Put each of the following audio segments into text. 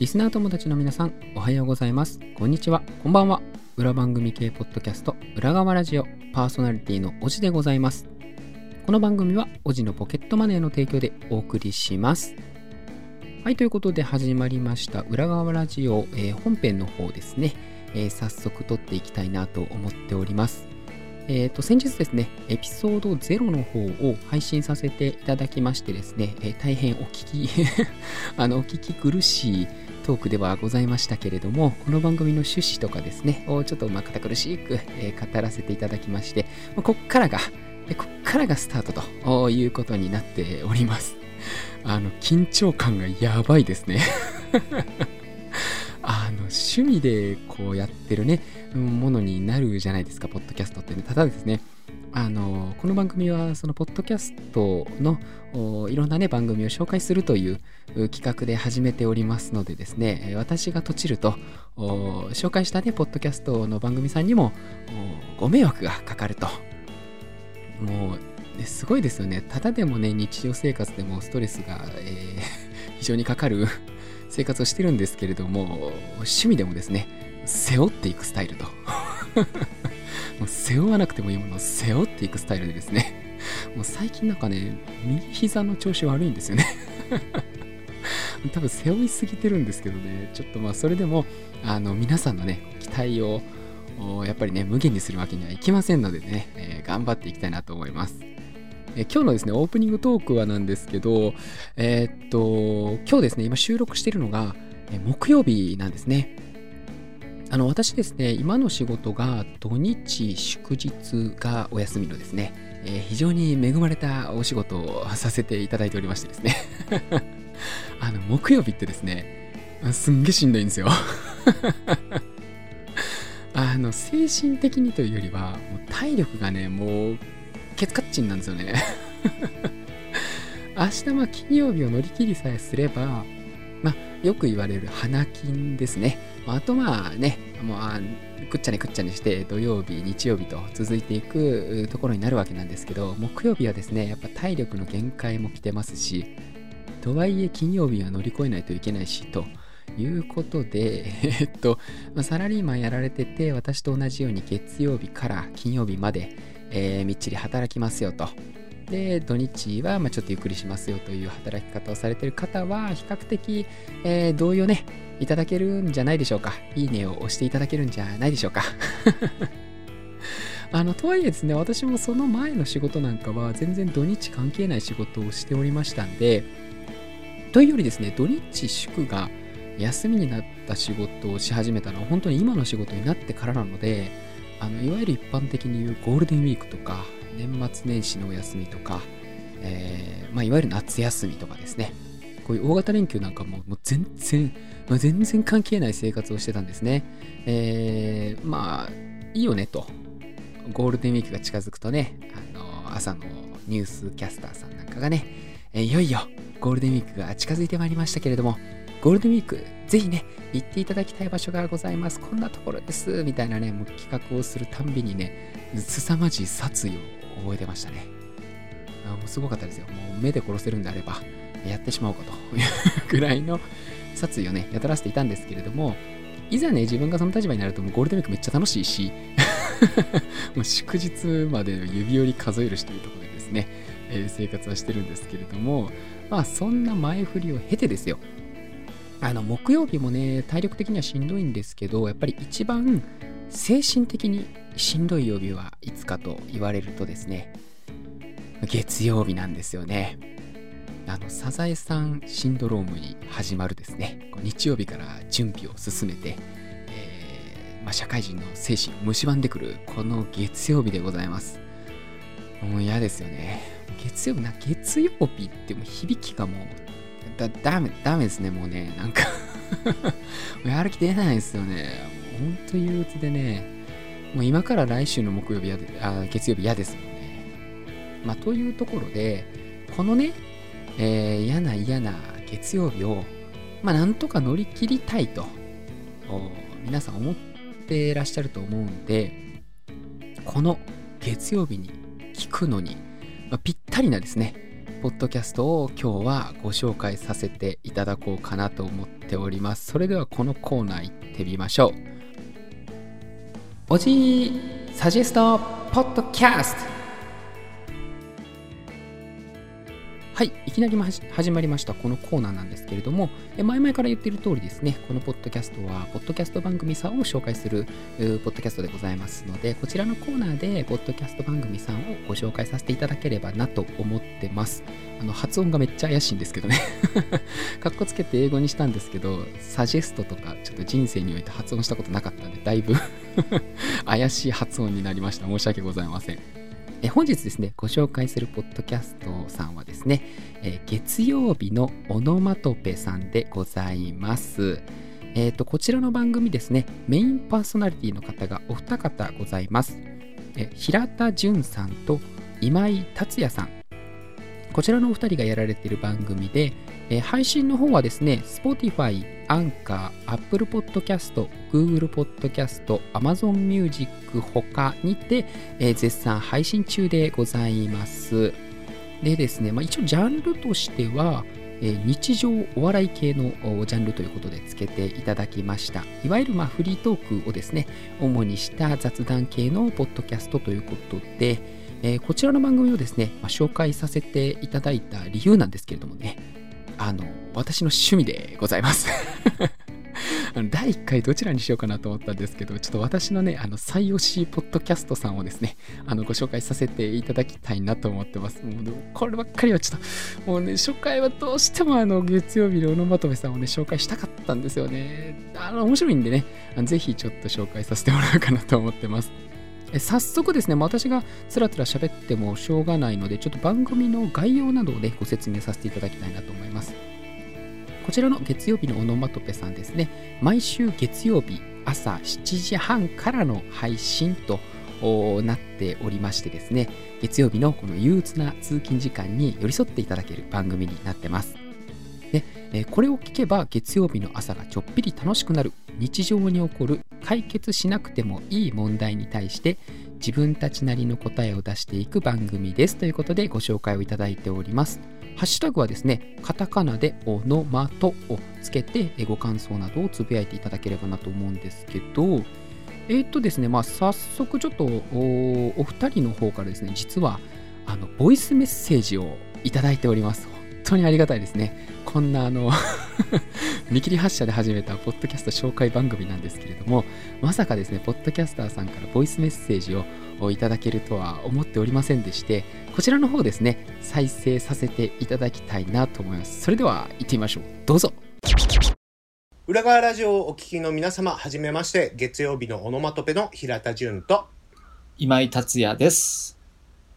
リスナー友達の皆さん、おはようございます。こんにちは。こんばんは。裏番組系ポッドキャスト、裏側ラジオ、パーソナリティのおじでございます。この番組は、おじのポケットマネーの提供でお送りします。はい、ということで始まりました、裏側ラジオ、えー本編の方ですね、えー早速撮っていきたいなと思っております。えー、と先日ですね、エピソード0の方を配信させていただきましてですね、えー大変お聞き あのお聞き苦しいトークではございましたけれども、この番組の趣旨とかですね、をちょっとまあ堅苦しく、え語らせていただきまして、まこっからが、えこっからがスタートということになっております。あの、緊張感がやばいですね。あの、趣味でこうやってるね、ものになるじゃないですか、ポッドキャストってね。ただですね、あのこの番組はそのポッドキャストのいろんなね番組を紹介するという企画で始めておりますのでですね私がとちると紹介したねポッドキャストの番組さんにもご迷惑がかかると。もうねすごいですよね。ただでもね日常生活でもストレスが、えー 非常にかかる 生活をしてるんですけれども趣味でもですね背負っていくスタイルと。もう背負わなくてもいいものを背負っていくスタイルでですね、もう最近なんかね、右膝の調子悪いんですよね。多分背負いすぎてるんですけどね、ちょっとまあそれでも、あの皆さんのね、期待をやっぱりね、無限にするわけにはいきませんのでね、えー頑張っていきたいなと思います。え今日のですね、オープニングトークはなんですけど、えーっと、今日ですね、今収録してるのが、え木曜日なんですね。あの私ですね、今の仕事が土日祝日がお休みのですね、えー非常に恵まれたお仕事をさせていただいておりましてですね、あの木曜日ってですね、すんげえしんどいんですよ。あの精神的にというよりは、もう体力がね、もうケツカッチンなんですよね。明日ま金曜日を乗り切りさえすれば、まあ、よく言われる花金ですね。あとまあね、もうあくっちゃねくっちゃねして土曜日、日曜日と続いていくところになるわけなんですけど、木曜日はですね、やっぱ体力の限界も来てますし、とはいえ金曜日は乗り越えないといけないし、ということで、えっと、サラリーマンやられてて、私と同じように月曜日から金曜日まで、えーみっちり働きますよと。で、土日はまあちょっとゆっくりしますよという働き方をされている方は、比較的、えー同意をね、いただけるんじゃないでしょうか。いいねを押していただけるんじゃないでしょうか。あの、とはいえですね、私もその前の仕事なんかは全然土日関係ない仕事をしておりましたんで、というよりですね、土日祝が休みになった仕事をし始めたのは本当に今の仕事になってからなので、あのいわゆる一般的に言うゴールデンウィークとか、年末年始のお休みとか、えーまあ、いわゆる夏休みとかですね、こういう大型連休なんかももう全然、まあ、全然関係ない生活をしてたんですね。えーまあ、いいよねと。ゴールデンウィークが近づくとね、あの朝のニュースキャスターさんなんかがね、えいよいよゴールデンウィークが近づいてまいりましたけれども、ゴールデンウィーク、ぜひね、行っていただきたい場所がございます。こんなところです。みたいなね、もう企画をするたんびにね、凄まじい殺意を覚えてましたね。あもうすごかったですよ。もう目で殺せるんであれば、やってしまおうかというぐらいの殺意をね、やたらせていたんですけれども、いざね、自分がその立場になると、もうゴールデンウィークめっちゃ楽しいし、もう祝日まで指折り数えるしというところでですね、えー生活はしてるんですけれども、まあそんな前振りを経てですよ。あの、木曜日もね、体力的にはしんどいんですけど、やっぱり一番精神的にしんどい曜日はいつかと言われるとですね、月曜日なんですよね。あの、サザエさんシンドロームに始まるですね、日曜日から準備を進めて、えーまあ、社会人の精神を蝕んでくる、この月曜日でございます。もう嫌ですよね。月曜日な、月曜日ってもう響きがもう、だ、ダメ、ダメですね、もうね、なんか やる気出ないですよね。もうほんと憂鬱でね、もう今から来週の木曜日やで、あ月曜日嫌ですもんね。まあ、というところで、このね、えー嫌な嫌な月曜日を、まあ、なんとか乗り切りたいと、皆さん思ってらっしゃると思うんで、この月曜日に聞くのに、まあ、ぴったりなですね、ポッドキャストを今日はご紹介させていただこうかなと思っておりますそれではこのコーナー行ってみましょうおじサジェストポッドキャスト。はい、いきなり始まりましたこのコーナーなんですけれども、前々から言っている通りですね、このポッドキャストは、ポッドキャスト番組さんを紹介するポッドキャストでございますので、こちらのコーナーで、ポッドキャスト番組さんをご紹介させていただければなと思ってます。あの発音がめっちゃ怪しいんですけどねかっこつけて英語にしたんですけど、サジェストとか、ちょっと人生において発音したことなかったんで、だいぶ 怪しい発音になりました。申し訳ございません。え本日ですね、ご紹介するポッドキャストさんはですね、え月曜日のオノマトペさんでございます。えーと、こちらの番組ですね、メインパーソナリティの方がお二方ございます。え平田淳さんと今井達也さん。こちらのお二人がやられている番組で、えー、配信の方はですね、Spotify、Anchor、Apple Podcast、Google Podcast、Amazon Music 他にて、えー、絶賛配信中でございます。でですね、まあ、一応ジャンルとしては、え、日常お笑い系のジャンルということでつけていただきました。いわゆるまあフリートークをですね、主にした雑談系のポッドキャストということで、え、こちらの番組をですね、ま、紹介させていただいた理由なんですけれどもね、あの、私の趣味でございます あの第1回どちらにしようかなと思ったんですけど、ちょっと私のね、あの、最推しポッドキャストさんをですね、あの、ご紹介させていただきたいなと思ってます。もう、こればっかりはちょっと、もうね、初回はどうしてもあの、月曜日のオノマトペさんをね、紹介したかったんですよね。あの、面白いんでね、ぜひちょっと紹介させてもらおうかなと思ってます。早速ですね、私がつらつら喋ってもしょうがないので、ちょっと番組の概要などをね、ご説明させていただきたいなと思います。こちらの月曜日のオノマトペさんですね、毎週月曜日朝7時半からの配信となっておりましてですね、月曜日のこの憂鬱な通勤時間に寄り添っていただける番組になってます。で、これを聞けば月曜日の朝がちょっぴり楽しくなる日常に起こる解決しなくてもいい問題に対して自分たちなりの答えを出していく番組ですということでご紹介をいただいております。ハッシュタグはですね、カタカナでオノマトをつけてご感想などをつぶやいていただければなと思うんですけど、えー、っとですね、まあ、早速ちょっとお二人の方からですね、実はあのボイスメッセージをいただいております。当にありがたいですね。こんなあの 見切り発車で始めたポッドキャスト紹介番組なんですけれども、まさかですね、ポッドキャスターさんからボイスメッセージをいただけるとは思っておりませんでして、こちらの方ですね、再生させていただきたいなと思います。それでは行ってみましょう。どうぞ。裏側ラジオをお聞きの皆様、はじめまして、月曜日のオノマトペの平田純と今井達也です。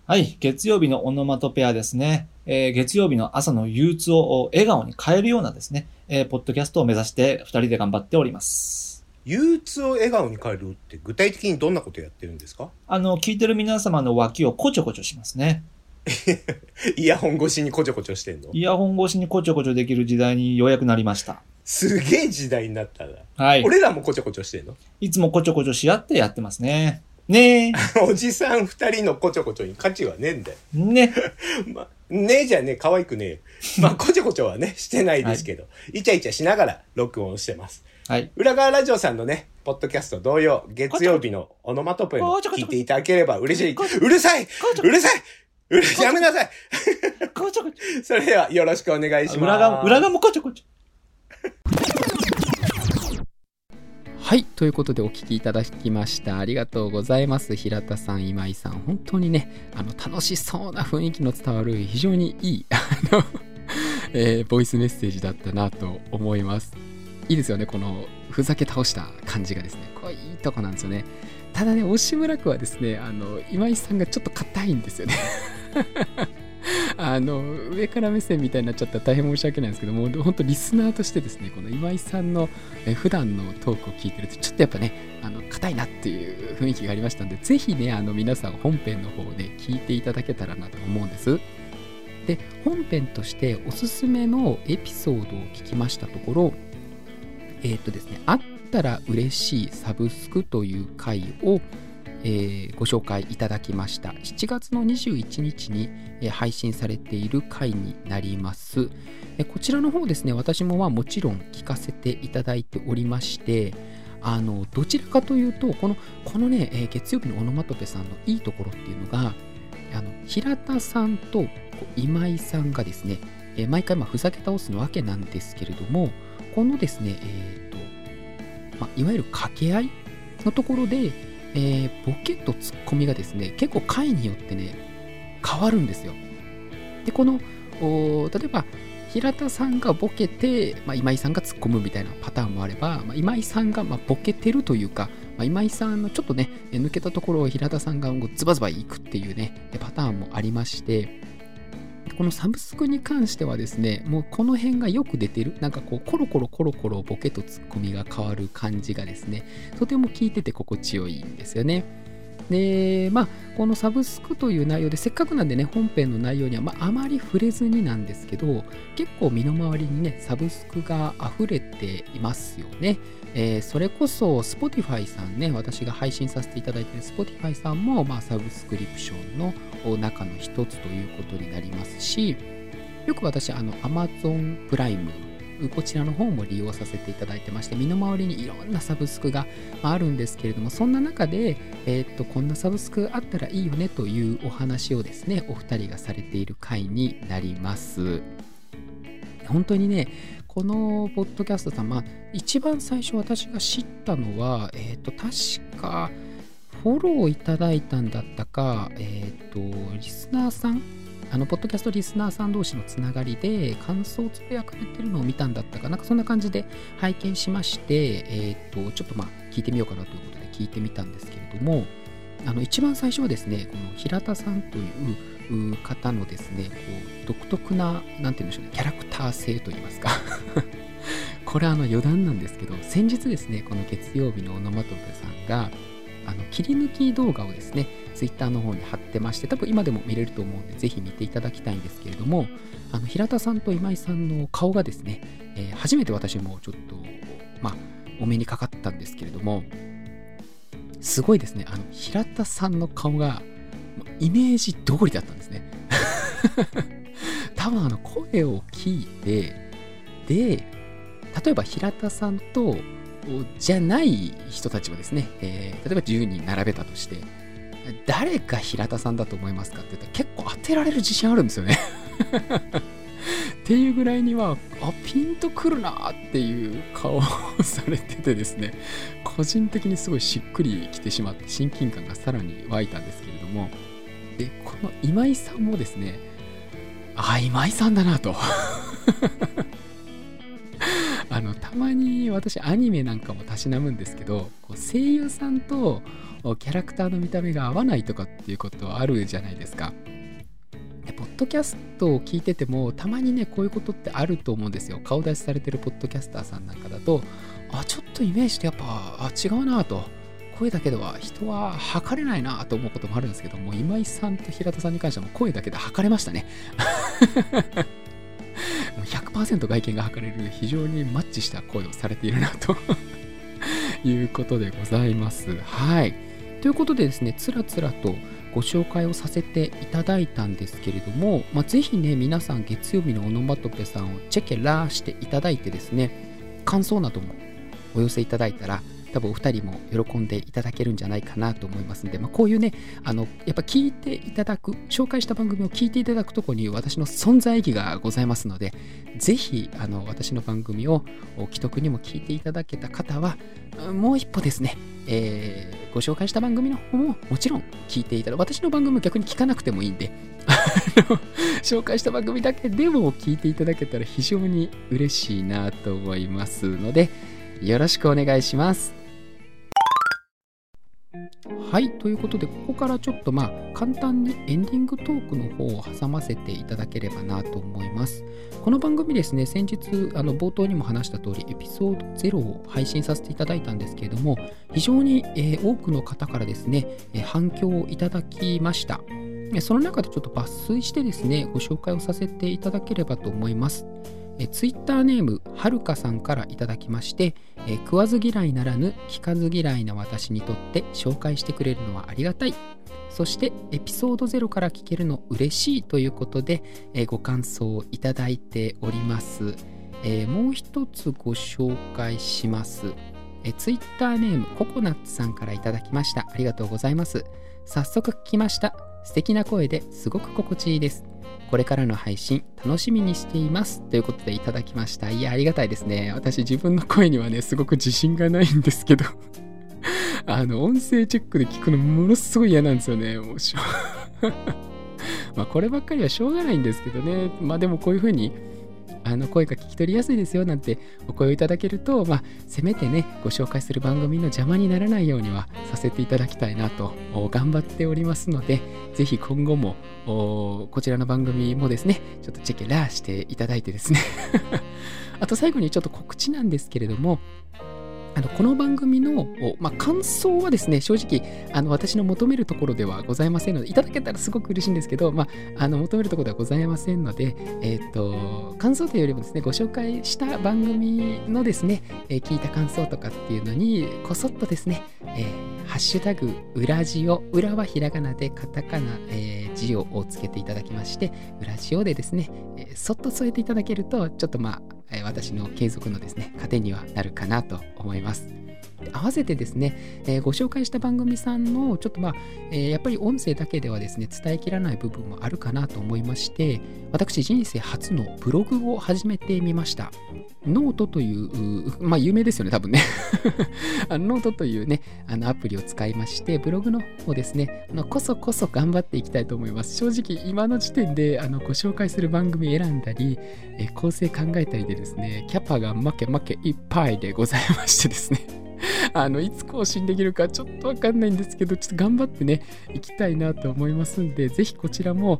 はい、月曜日のオノマトペアですね。えー、月曜日の朝の憂鬱を笑顔に変えるようなですね、えー、ポッドキャストを目指して二人で頑張っております。憂鬱を笑顔に変えるって具体的にどんなことやってるんですか？あの、聞いてる皆様の脇をこちょこちょしますね。イヤホン越しにこちょこちょしてんの？イヤホン越しにこちょこちょできる時代にようやくなりました。すげえ時代になったな。はい。俺らもこちょこちょしてんの？いつもこちょこちょし合ってやってますね。ねえ。おじさん二人のこちょこちょに価値はねえんだよ。ね。ま、ねえじゃねえ、可愛くねえ。まあ、こちょこちょはね、してないですけど、はい、イチャイチャしながら録音してます。はい。裏側ラジオさんのね、ポッドキャスト同様、月曜日のオノマトペも聞いていただければ嬉しい。うるさいうるさいうるやめなさい。それではよろしくお願いします。裏側、裏側もこちょこちょ。はい。ということでお聞きいただきました。ありがとうございます。平田さん、今井さん。本当にね、あの、楽しそうな雰囲気の伝わる、非常にいい、あの えー、ボイスメッセージだったなと思います。いいですよね、この、ふざけ倒した感じがですね。これいいとこなんですよね。ただね、押村区はですね、あの、今井さんがちょっと硬いんですよね。あの上から目線みたいになっちゃったら大変申し訳ないんですけども本当リスナーとしてですねこの今井さんのえ普段のトークを聞いてるとちょっとやっぱねあの硬いなっていう雰囲気がありましたんでぜひねあの皆さん本編の方で聞いていただけたらなと思うんです。で本編としておすすめのエピソードを聞きましたところえっ、ー、とですねあったら嬉しいサブスクという回をえーご紹介いただきました。7月の21日に、えー配信されている回になります。こちらの方ですね私もまあもちろん聞かせていただいておりましてあのどちらかというとこのこのね、えー月曜日のオノマトペさんのいいところっていうのがあの平田さんと今井さんがですね、えー毎回まあふざけ倒すわけなんですけれどもこのですね、えーとまあ、いわゆる掛け合いのところで、えーボケとツッコミがですね結構回によってね変わるんですよ。でこの例えば平田さんがボケて、まあ、今井さんが突っ込むみたいなパターンもあれば、まあ、今井さんがまボケてるというか、まあ、今井さんのちょっとね抜けたところを平田さんがズバズバいくっていうねパターンもありましてこのサブスクに関してはですねもうこの辺がよく出てるなんかこうコロコロコロコロボケとツッコミが変わる感じがですねとても聞いてて心地よいんですよね。でまあこのサブスクという内容でせっかくなんでね本編の内容には、まあ、あまり触れずになんですけど結構身の回りにねサブスクが溢れていますよね、えーそれこそ Spotify さんね私が配信させていただいている Spotify さんも、まあ、サブスクリプションの中の一つということになりますしよく私あの Amazon プライムこちらの方も利用させていただいてまして身の回りにいろんなサブスクがあるんですけれどもそんな中で、えーっとこんなサブスクあったらいいよねというお話をですねお二人がされている回になります。本当にねこのポッドキャストさん、まあ、一番最初私が知ったのは、えーっと確かフォローいただいたんだったか、えーっとリスナーさんあの、ポッドキャストリスナーさん同士のつながりで、感想をつぶやかれてるのを見たんだったかなんかそんな感じで拝見しまして、えっ、と、ちょっとまあ、聞いてみようかなということで聞いてみたんですけれども、あの、一番最初はですね、この平田さんという方のですね、こう、独特な、なんて言うんでしょうね、キャラクター性といいますか。これはあの余談なんですけど、先日ですね、この月曜日のオノマトペさんが、あの切り抜き動画をですね、ツイッターの方に貼ってまして、多分今でも見れると思うんで、ぜひ見ていただきたいんですけれども、あの平田さんと今井さんの顔がですね、えー初めて私もちょっと、まあ、お目にかかったんですけれども、すごいですね、あの平田さんの顔が、イメージ通りだったんですね。多分あの声を聞いて、で、例えば平田さんとじゃない人たちをですね、えー例えば10人並べたとして、誰が平田さんだと思いますかって言ったら結構当てられる自信あるんですよね。っていうぐらいには、あ、ピンとくるなっていう顔をされててですね、個人的にすごいしっくりきてしまって、親近感がさらに湧いたんですけれども、で、この今井さんもですね、あ、今井さんだなと。あのたまに私アニメなんかもたしなむんですけどこう声優さんとキャラクターの見た目が合わないとかっていうことはあるじゃないですか。でポッドキャストを聞いててもたまにねこういうことってあると思うんですよ。顔出しされてるポッドキャスターさんなんかだとあちょっとイメージとやっぱあ違うなと声だけでは人は測れないなと思うこともあるんですけども今井さんと平田さんに関しても声だけで測れましたね。も う100%外見が測れる非常にマッチした声をされているなと いうことでございます。はい。ということでですね、つらつらとご紹介をさせていただいたんですけれども、まあ、ぜひね、皆さん月曜日のオノマトペさんをチェケラーしていただいてですね、感想などもお寄せいただいたら、多分お二人も喜んでいただけるんじゃないかなと思いますので、まあ、こういうね、あの、やっぱ聞いていただく、紹介した番組を聞いていただくとこに私の存在意義がございますので、ぜひ、あの、私の番組をお既得にも聞いていただけた方は、もう一歩ですね、えーご紹介した番組の方ももちろん聞いていただ私の番組も逆に聞かなくてもいいんで、あの紹介した番組だけでも聞いていただけたら非常に嬉しいなと思いますので、よろしくお願いします。はい、ということで、ここからちょっとまあ、簡単にエンディングトークの方を挟ませていただければなと思います。この番組ですね、先日、あの冒頭にも話した通り、エピソード0を配信させていただいたんですけれども、非常に、えー多くの方からですね、えー反響をいただきました。その中でちょっと抜粋してですね、ご紹介をさせていただければと思います。えツイッターネームはるかさんからいただきまして、え食わず嫌いならぬ聞かず嫌いな私にとって紹介してくれるのはありがたい。そしてエピソード0から聞けるの嬉しいということで、えご感想をいただいております、えーもう一つご紹介します。えツイッターネームココナッツさんからいただきました。ありがとうございます。早速聞きました。素敵な声ですごく心地いいです。これからの配信楽しみにしています。ということでいただきました。いやありがたいですね。私自分の声にはねすごく自信がないんですけど。あの音声チェックで聞くのものすごい嫌なんですよね。もうしょ まあこればっかりはしょうがないんですけどね。まあでもこういうふうにあの声が聞き取りやすいですよなんてお声をいただけると、まあ、せめてねご紹介する番組の邪魔にならないようにはさせていただきたいなと頑張っておりますのでぜひ今後もこちらの番組もですねちょっとチェケラーしていただいてですね。あと最後にちょっと告知なんですけれどもあのこの番組の、まあ、感想はですね正直あの私の求めるところではございませんのでいただけたらすごく嬉しいんですけど、まあ、あの求めるところではございませんので、えっ、と感想というよりもですねご紹介した番組のですね、えー聞いた感想とかっていうのにこそっとですね、えーハッシュタグ裏ジオ裏はひらがなでカタカナ、えージオをつけていただきまして裏ジオでですね、えーそっと添えていただけるとちょっとまあ、私の継続のですね糧にはなるかなと思います。合わせてですね、えーご紹介した番組さんのちょっとまあ、えーやっぱり音声だけではですね伝えきらない部分もあるかなと思いまして私人生初のブログを始めてみました。ノートというまあ有名ですよね多分ね。あのノートというねあのアプリを使いましてブログの方をですねあのこつこつ頑張っていきたいと思います。正直今の時点であのご紹介する番組選んだり、えー構成考えたりでですねキャパが負け負けいっぱいでございましてですね。あのいつ更新できるかちょっとわかんないんですけどちょっと頑張ってね行きたいなと思いますんでぜひこちらも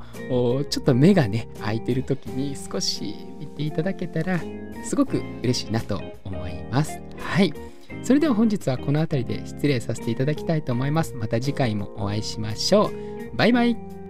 ちょっと目がね開いてる時に少し見ていただけたらすごく嬉しいなと思います。はい。それでは本日はこの辺りで失礼させていただきたいと思います。また次回もお会いしましょう。バイバイ。